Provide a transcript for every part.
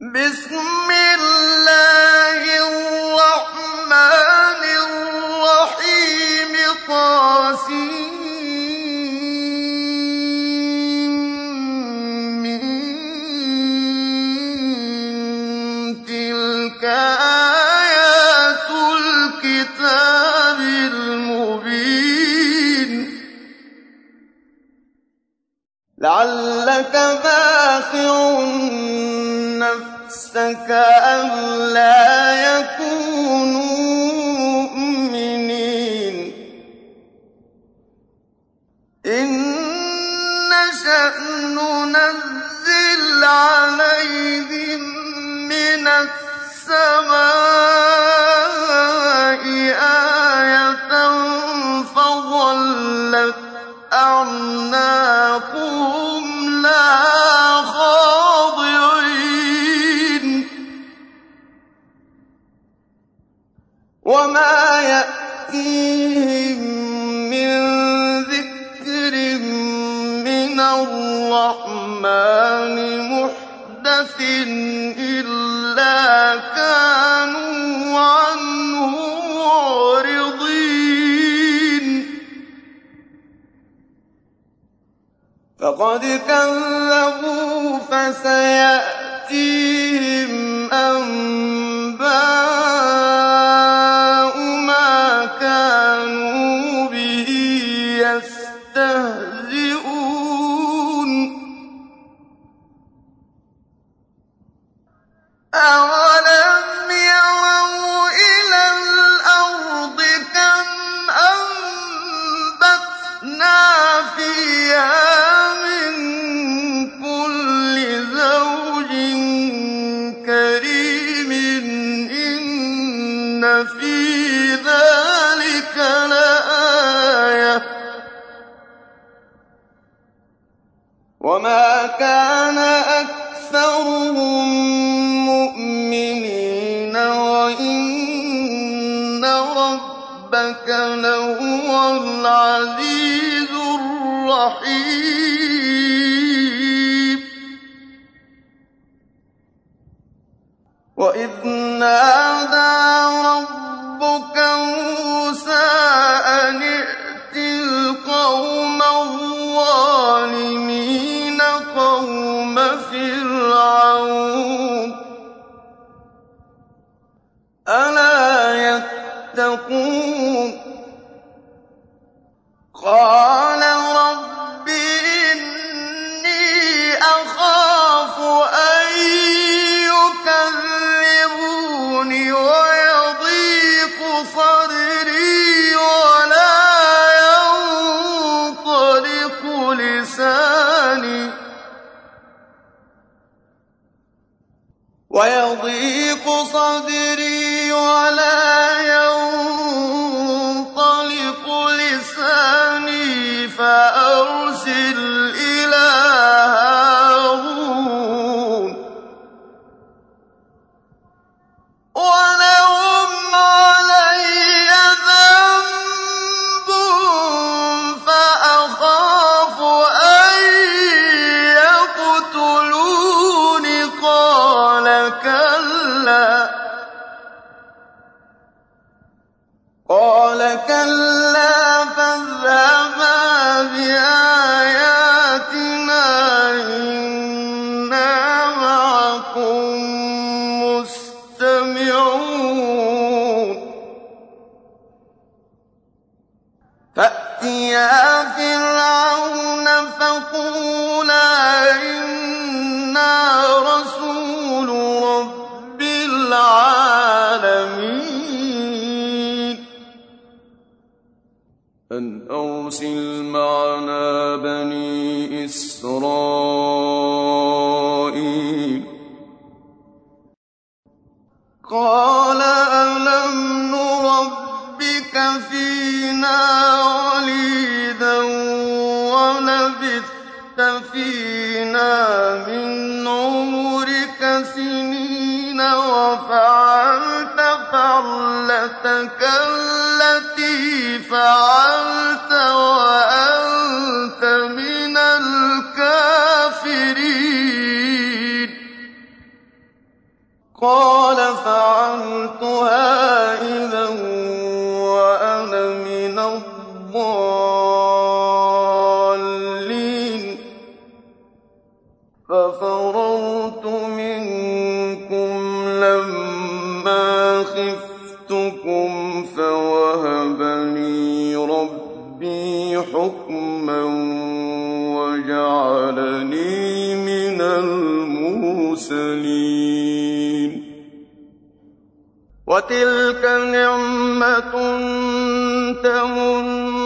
بسم كأن لا فقد كذبوا فسيأتيهم فينا وليدا ولبثت فينا من عمرك سنين وفعلت فعلتك التي فعلت وأنت من الكافرين. قال وَتِلْكَ نِعْمَةٌ تَمُنُّهَا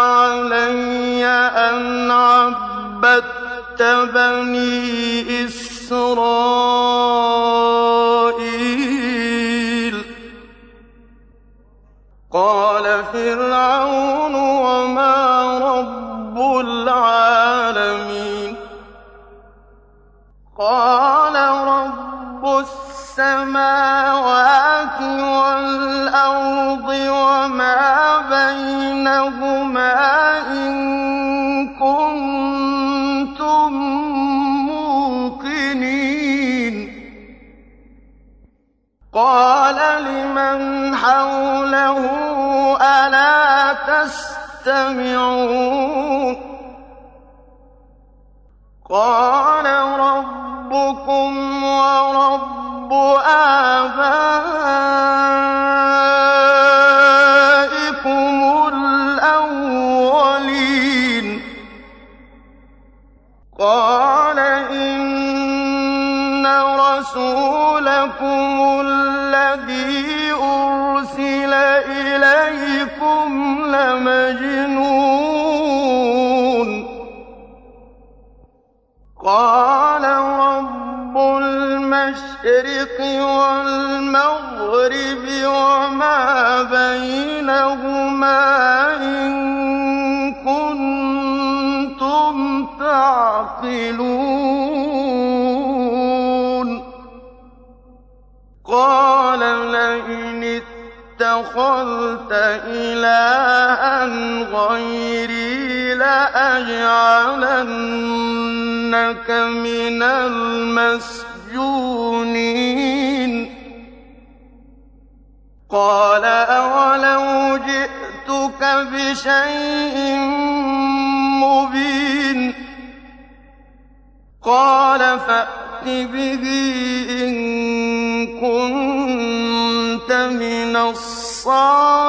عَلَيَّ أَنْ عَبَّدتَّ بَنِي إِسْرَائِيلَ. قَالَ فِرْعَوْنُ وَمَا رَبُّ الْعَالَمِينَ. قَالَ رَبُّ السَّمَاوَاتِ وَالْأَرْضِ وَمَا بَيْنَهُمَا إِن كُنتُم مُّوقِنِينَ. قَالَ لِمَنْ حَوْلَهُ أَلَا تَسْتَمِعُونَ؟ قَالَ رَبُّكُمْ وَرَبُّ آبَائِكُمُ الْمَشْرِقِ وَالْمَغْرِبِ وَمَا بَيْنَهُمَا إِن كُنتُمْ تَعْقِلُونَ. قَالَ لَئِنِ اتَّخَذْتَ إِلَٰهًا غَيْرِي لَأَجْعَلَنَّكَ مِنَ الْمَسْجُونِينَ قَالَ أَوَلَوْ جِئْتُكَ بِشَيْءٍ مُّبِينٍ قَالَ فَأْتِ بِهِ إِن كُنتَ مِنَ الصَّادِقِينَ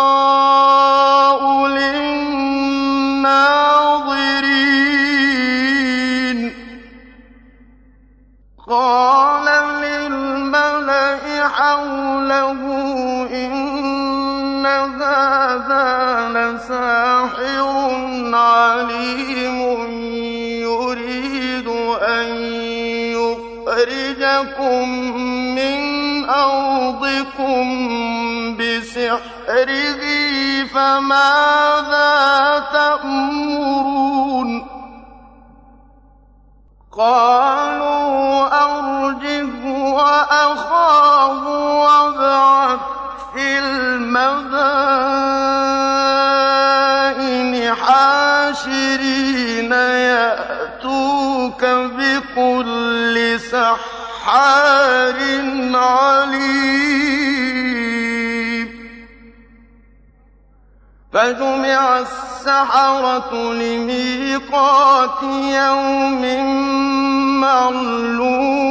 لَسَاحِرٌ عَلِيمٌ يُرِيدُ أَن يُخْرِجَكُم مِّنْ أَرْضِكُم بِسِحْرِهِ فَمَاذَا تَأْمُرُونَ؟ قَالُوا أَرْجِهْ وَأَخَاهُ وَابْعَثْ فِي الْمَدَائِنِ. حَاشِرِينَ يَأْتُوكَ بِكُلِّ سَحَّارٍ عَلِيمٍ. فَجُمِعَ السَّحَرَةُ لِمِيقَاتِ يَوْمٍ مَّعْلُومٍ.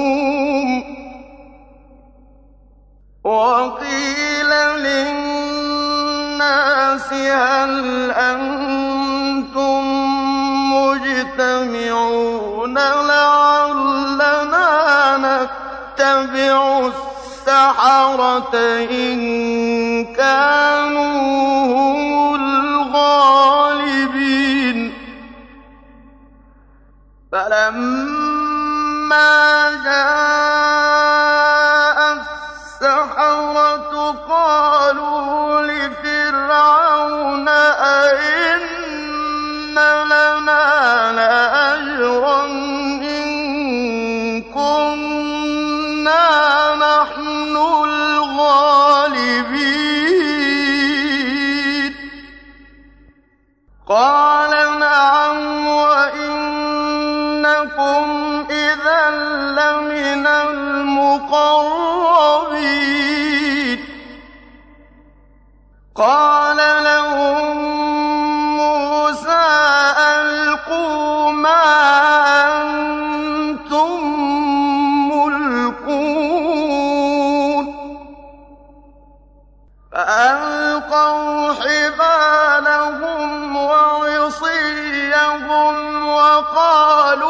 وَقِيلَ لِلنَّاسِ هَلْ أَنتُم مُّجْتَمِعُونَ لَعَلَّنَا نَتَّبِعُ السَّحَرَةَ إِن كَانُوا هُمُ الْغَالِبِينَ. فَلَمَّا جَاءَ السَّحَرَةُ قَالُوا قَالَ لَهُم مُّوسَىٰ أَلْقُوا مَا أَنتُم مُّلْقُونَ. فَأَلْقَوْا حِبَالَهُمْ وَعِصِيَّهُمْ وَقَالُوا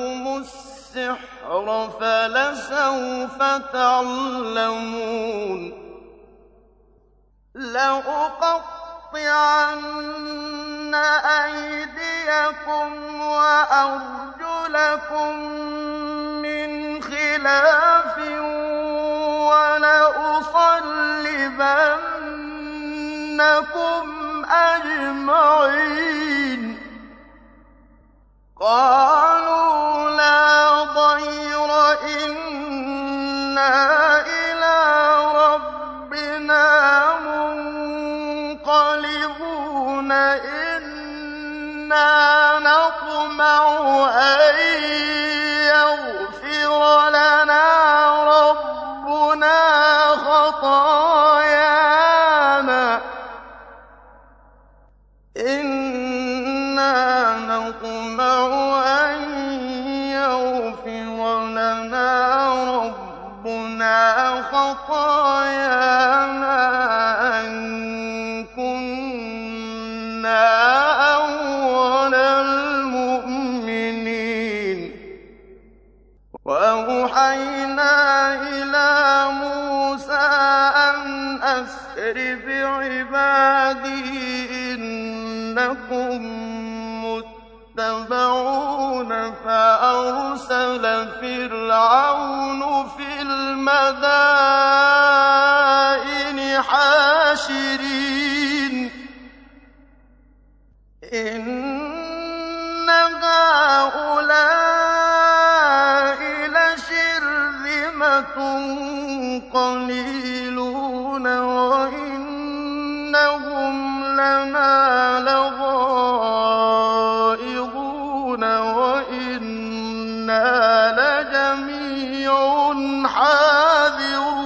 عَلَّمَكُمُ السِّحْرَ فَلَسَوْفَ تَعْلَمُونَ لَأُقَطِّعَنَّ أَيْدِيَكُمْ وَأَرْجُلَكُم مِّنْ خِلَافٍ وَلَأُصَلِّبَنَّكُمْ أَجْمَعِينَ. قَالُوا إِنَّا لَنَا وَإِنَّا لَجَمِيعٌ حَاذِرُونَ.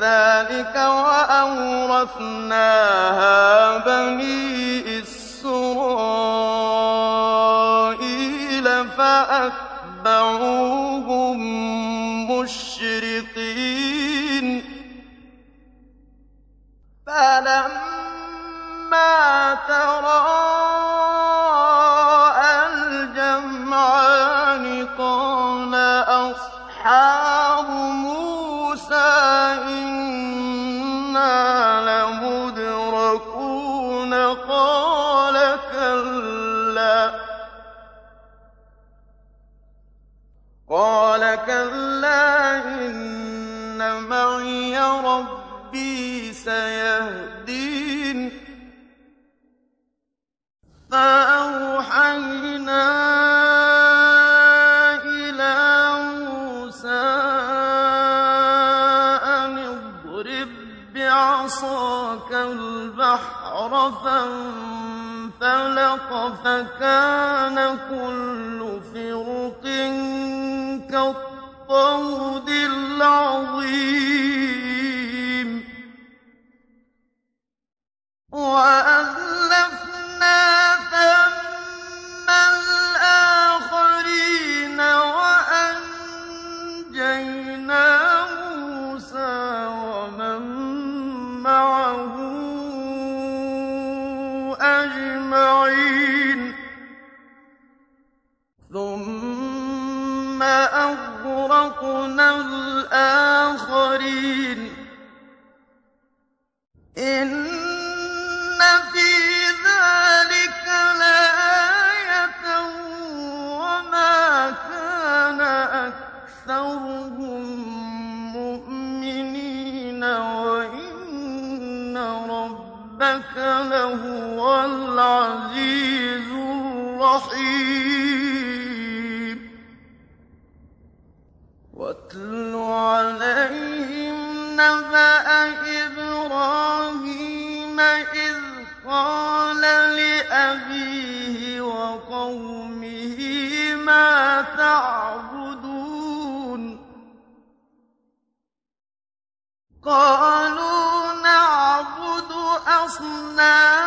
كَذَٰلِكَ وَأَوْرَثْنَاهَا بَنِي إِسْرَائِيلَ فَأَتْبَعُوهُم مُّشْرِقِينَ. فَلَمَّا تَرَاءَى سَيَهْدِينِ. فَأَوْحَيْنَا قَالُوا نَعْبُدُ أَصْنَامًا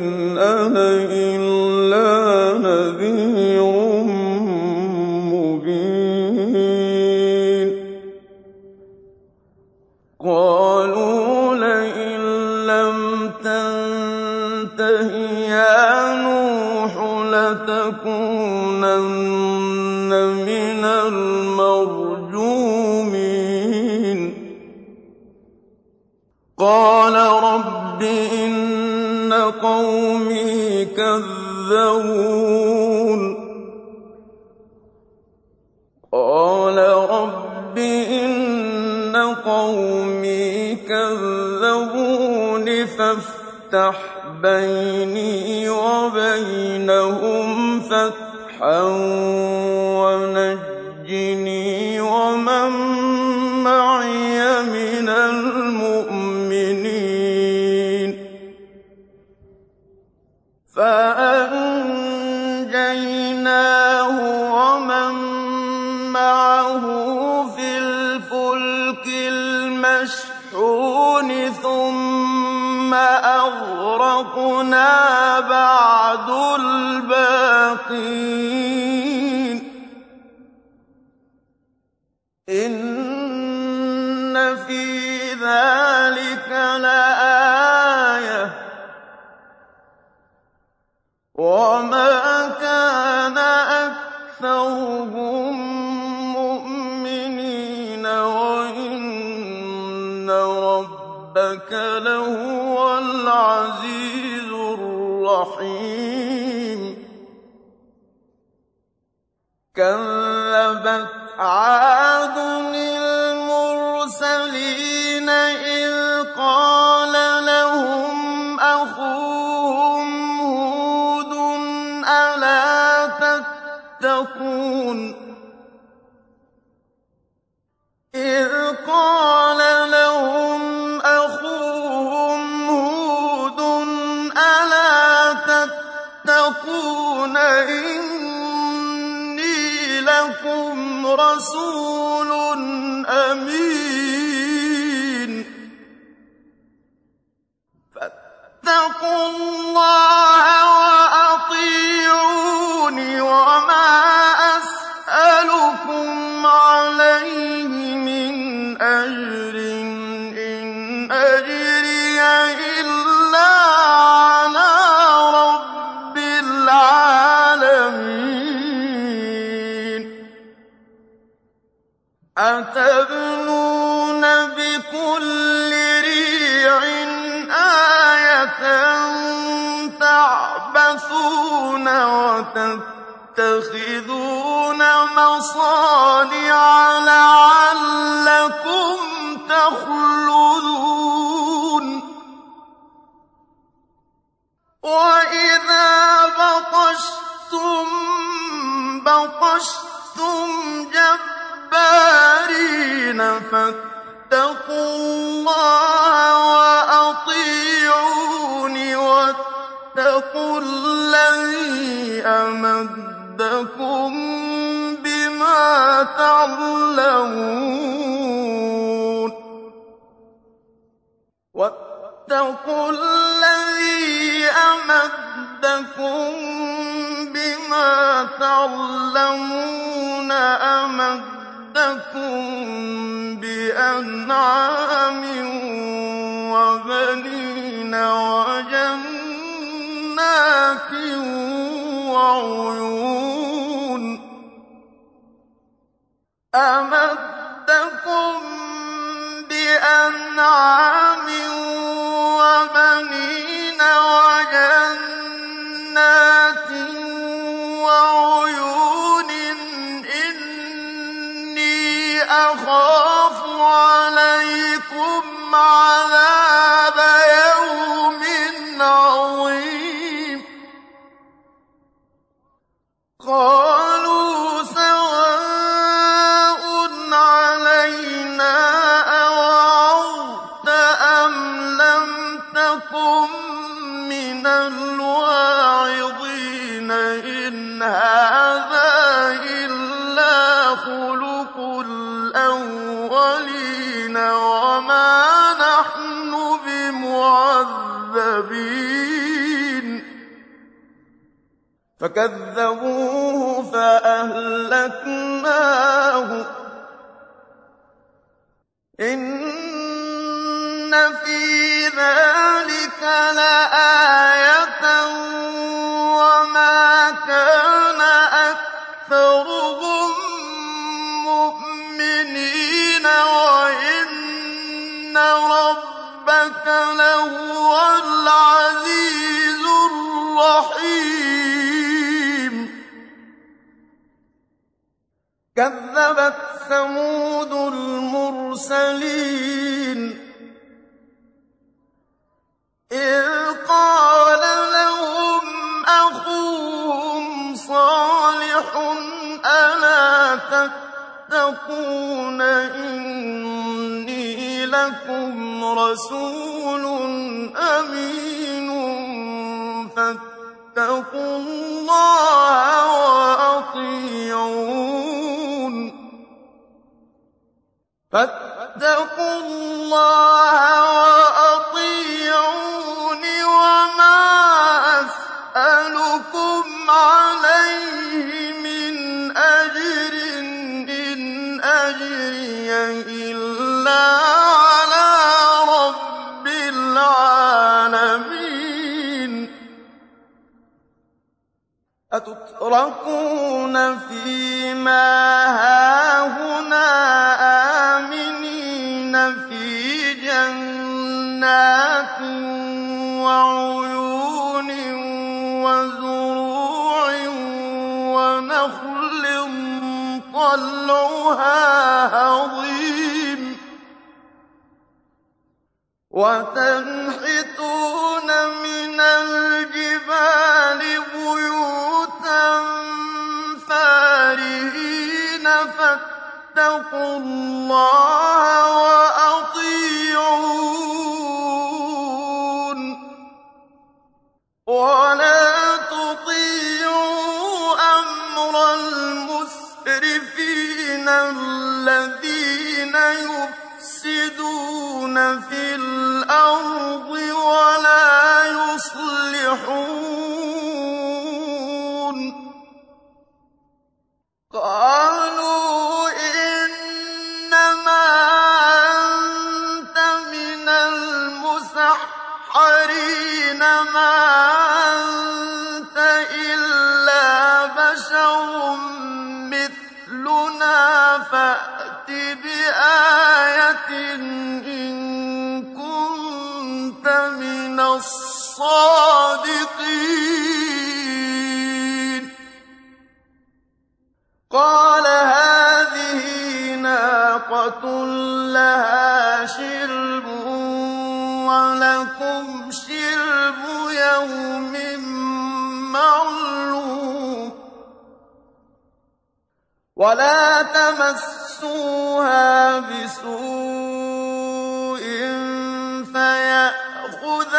إن أنا إلا تكذبون قال رب إن قومي كذبون فافتح بيني وبينهم فتحا ربنا بعد الباقين. إن في ذلك لآية. وما رحيم كذبت عاد مصانع لعلكم تخلدون. وإذا بطشتم بطشتم جبارين فاتقوا الله واتقوا الذي أمدكم بما تعلمون أمدكم بأنعام وبنين وجنات وعيون. أمدكم بأنعام وبنين وجنات وعيون إني أخاف عليكم عذاب فكذبوه فأهلكناه. ثمود المرسلين إذ قال لهم أخوهم صالح ألا تتقون إني لكم رسول أمين فاتقوا الله وأطيعون فَاتَّقُوا اللَّهَ وَأَطِيعُونِ وَمَا أَسْأَلُكُمْ عَلَيْهِ مِنْ أَجْرٍ ۖ إِنْ أَجْرِيَ إِلَّا عَلَىٰ رَبِّ الْعَالَمِينَ. أَتُتْرَكُونَ فِي طَلْعُهَا هَضِيمٌ وَتَنْحِتُونَ مِنَ الْجِبَالِ بُيُوتًا فَارِهِينَ فَاتَّقُوا اللَّهَ فِي الْأَرْضِ وَلَا يُصْلِحُونَ. قَالُوا إِنَّمَا أَنتَ مِنَ الْمُسَحَّرِينَ. مَا أَنتَ إِلَّا بَشَرٌ مِّثْلُنَا. فَأْتِ بِآيَةٍ الصَّادِقِينَ قَالَ هَٰذِهِ نَاقَةٌ لَّهَا شِرْبٌ وَلَكُمْ شِرْبُ يَوْمٍ مَّعْلُومٍ. وَلَا تَمَسُّوهَا بِسُوءٍ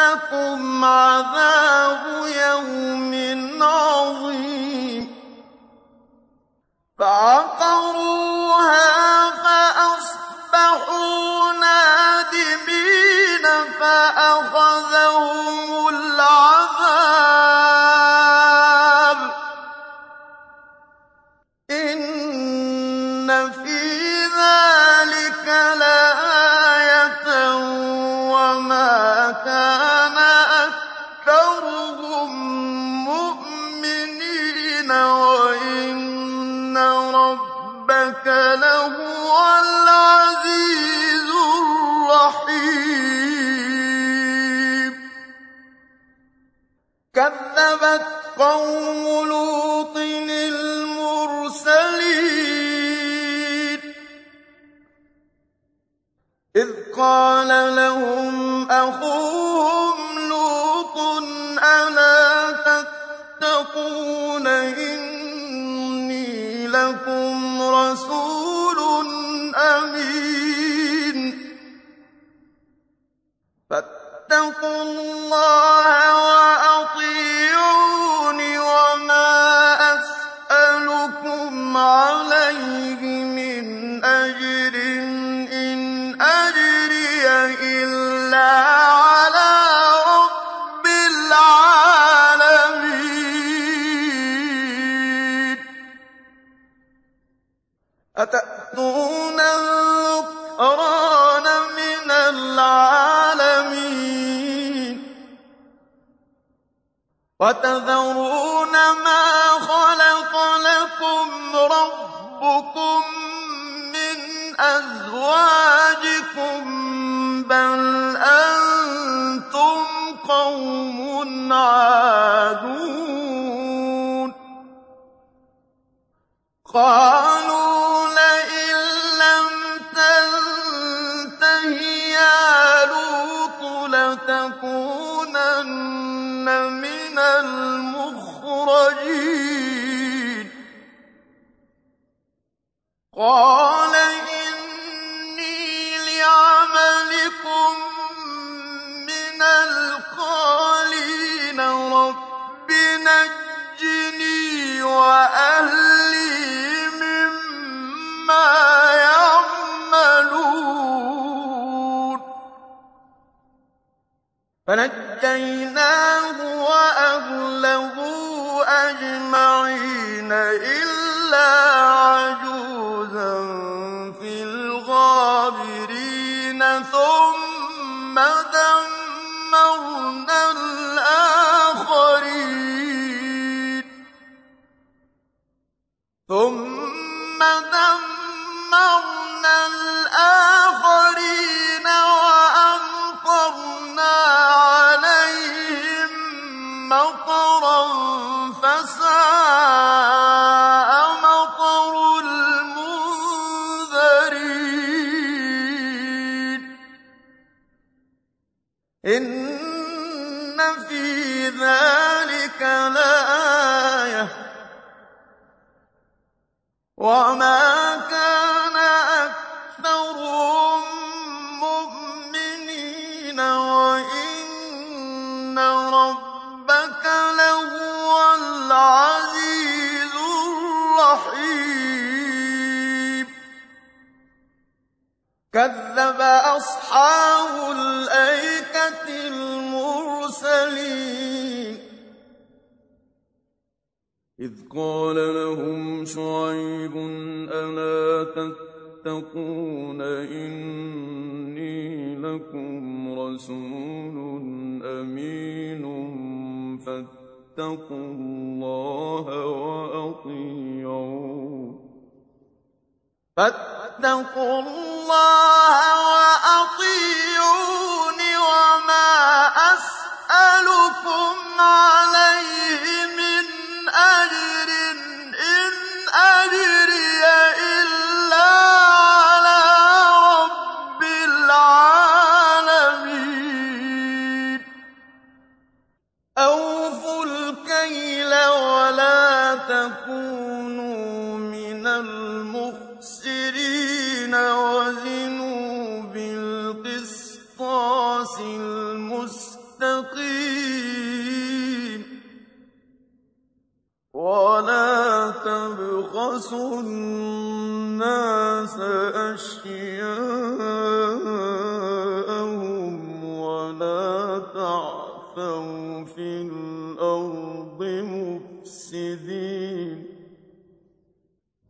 فَيَأْخُذَكُمْ عَذَابُ يَوْمٍ عَظِيمٍ. فَعَقَرُوهَا فَأَصْبَحُوا نَادِمِينَ فَأَخَذَهُمُ الْعَذَابُ ۗ. كَذَّبَتْ قَوْمُ لُوطٍ الْمُرْسَلِينَ. إِذْ قَالَ لَهُمْ أَخُوهُمْ لُوطٌ أَلَا تَتَّقُونَ إِنِّي لَكُمْ رَسُولٌ أَمِينٌ. فَاتَّقُوا اللَّهَ وَتَذَرُونَ مَا خَلَقَ لَكُمْ رَبُّكُم مِّنْ أَزْوَاجِكُم ۚ بَلْ أَنتُمْ قَوْمٌ عَادُونَ قَالُوا لَئِن لَّمْ تَنتَهِ يَا لُوطُ لَتَكُونَنَّ مِنَ الْمُخْرَجِينَ فَنَجَّيْنَاهُ وَأَهْلَهُ أَجْمَعِينَ إِلَّا عَجُوزًا فِي الْغَابِرِينَ ثُمَّ دَمَّرْنَا الْآخَرِينَ وَأَمْطَرْنَا مَّطَرًا ۖ فَسَاءَ مَطَرُ الْمُنذَرِينَ. إِنَّ فِي ذَٰلِكَ لَآيَةً ۖ. وَمَا كَذَّبَ أَصْحَابُ الْأَيْكَةِ الْمُرْسَلِينَ. إِذْ قَالَ لَهُمْ شُعَيْبٌ أَلَا تَتَّقُونَ إِنِّي لَكُمْ رَسُولٌ أَمِينٌ فَاتَّقُوا اللَّهَ وَأَطِيعُونِ. وَمَا أَسْأَلُكُمْ عَلَيْهِ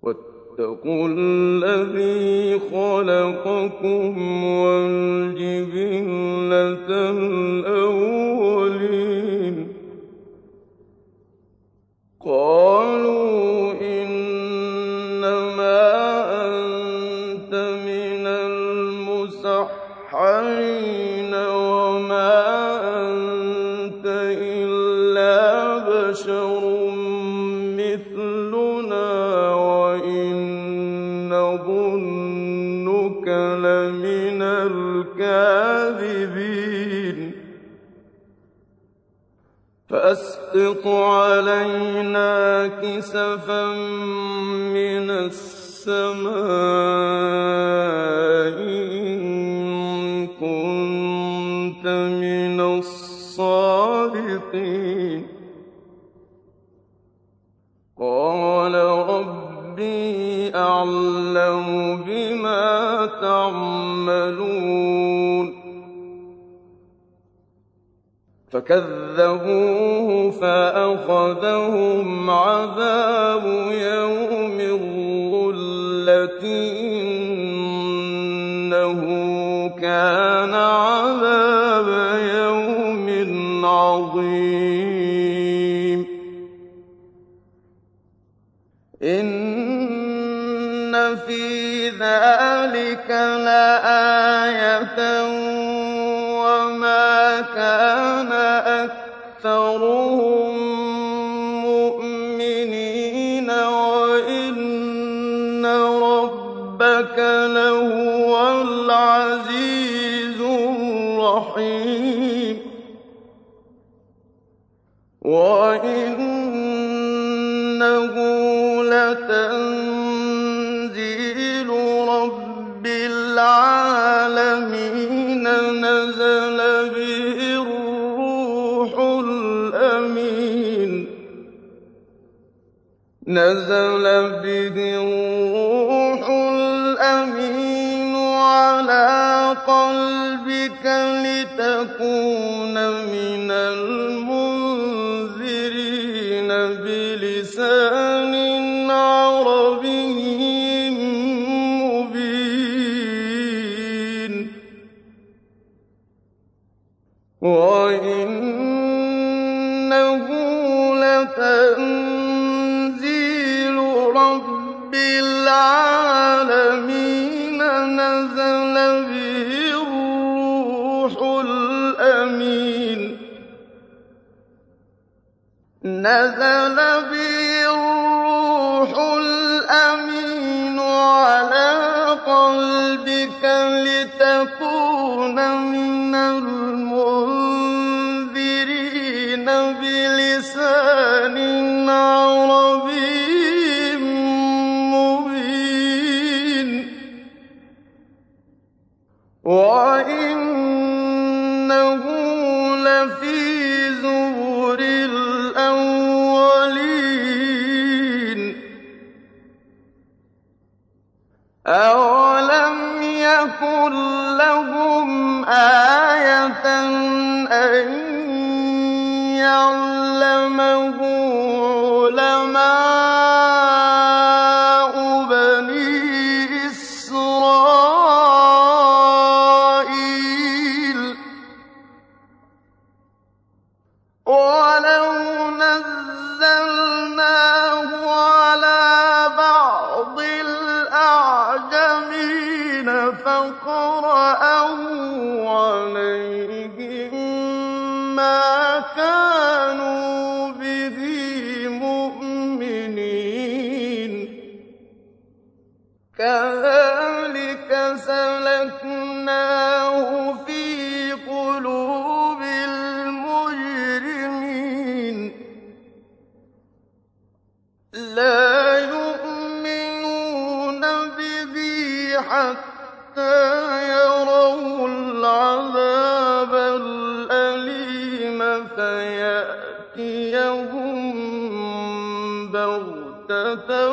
وَاتَّقُوا الَّذِي خَلَقَكُمْ وَالْجِبِلَّةَ الْأَوَّلِينَ فَأَسْقِطْ عَلَيْنَا كِسَفًا مِّنَ السَّمَاءِ إِن كُنتَ مِنَ الصَّادِقِينَ. فَكَذَّبُوهُ فَأَخَذَهُمْ عَذَابُ يَوْمِ الظُّلَّةِ ۚ إِنَّهُ كَانَ عَذَابَ يَوْمٍ عَظِيمٍ. إِنَّ فِي ذَٰلِكَ لَآيَةً ۖ كَانَ أَكْثَرُهُم مُّؤْمِنِينَ وَإِنَّ رَبَّكَ لَهُوَ الْعَزِيزُ الرَّحِيمُ. نزل به الروح الأمين على قلبك لتكون من المؤمنين نزل به الروح الأمين على قلبك لتكون من المنذرين. أَوَلَمْ يَكُن لَّهُمْ آيَةً فَتَوَلَّوْا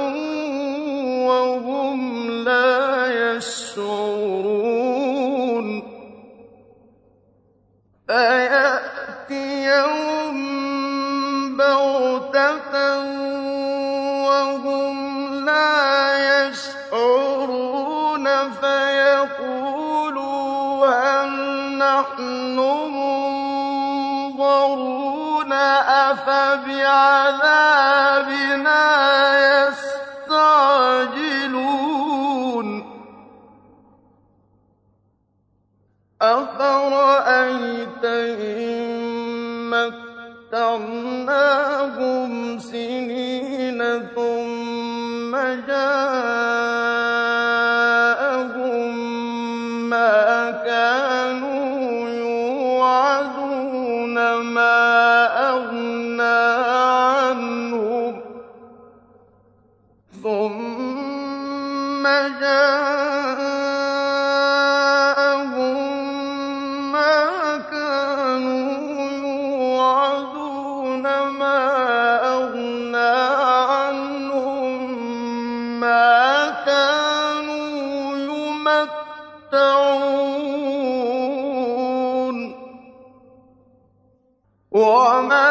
وما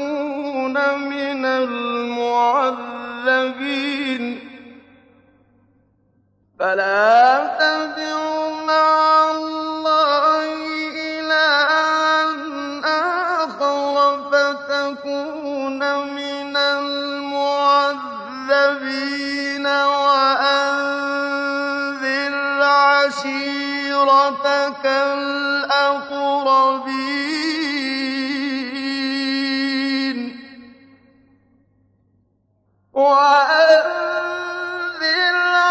فتكون من المعذبين. فلا وأنذر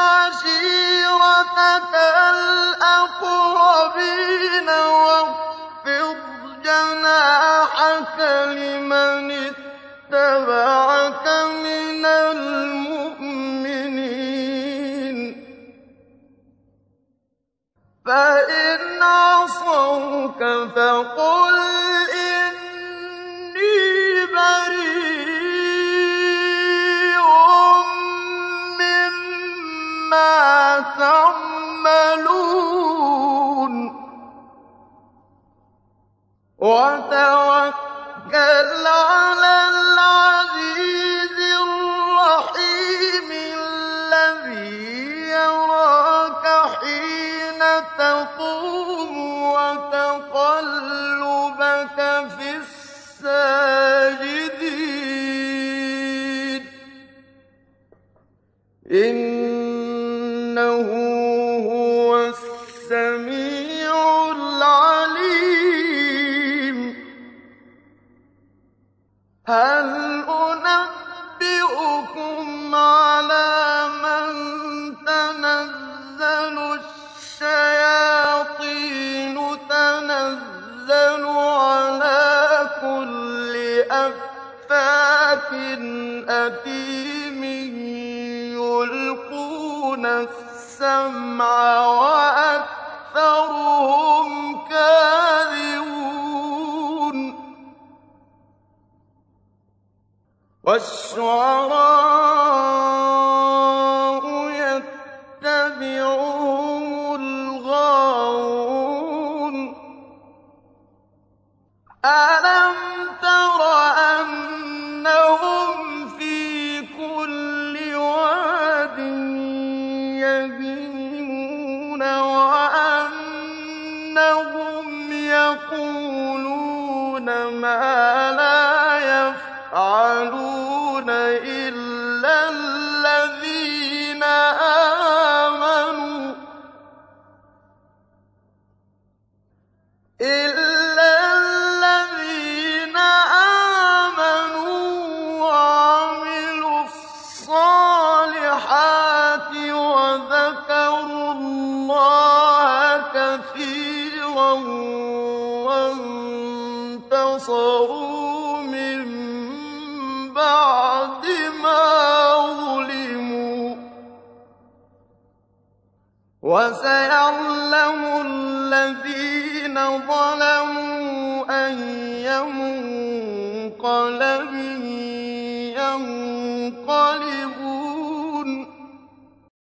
عشيرتك الأقربين واخفض جناحك لمن اتبعك من المؤمنين. فإن عصوك فقل إني بريء تعملون وتوكل على العزيز الرحيم الذي يراك حين تقوم وتقلبك في الساجدين. يلقون السمع وأكثرهم كاذبون والشعراء وسيعلم الذين ظلموا أي منقلب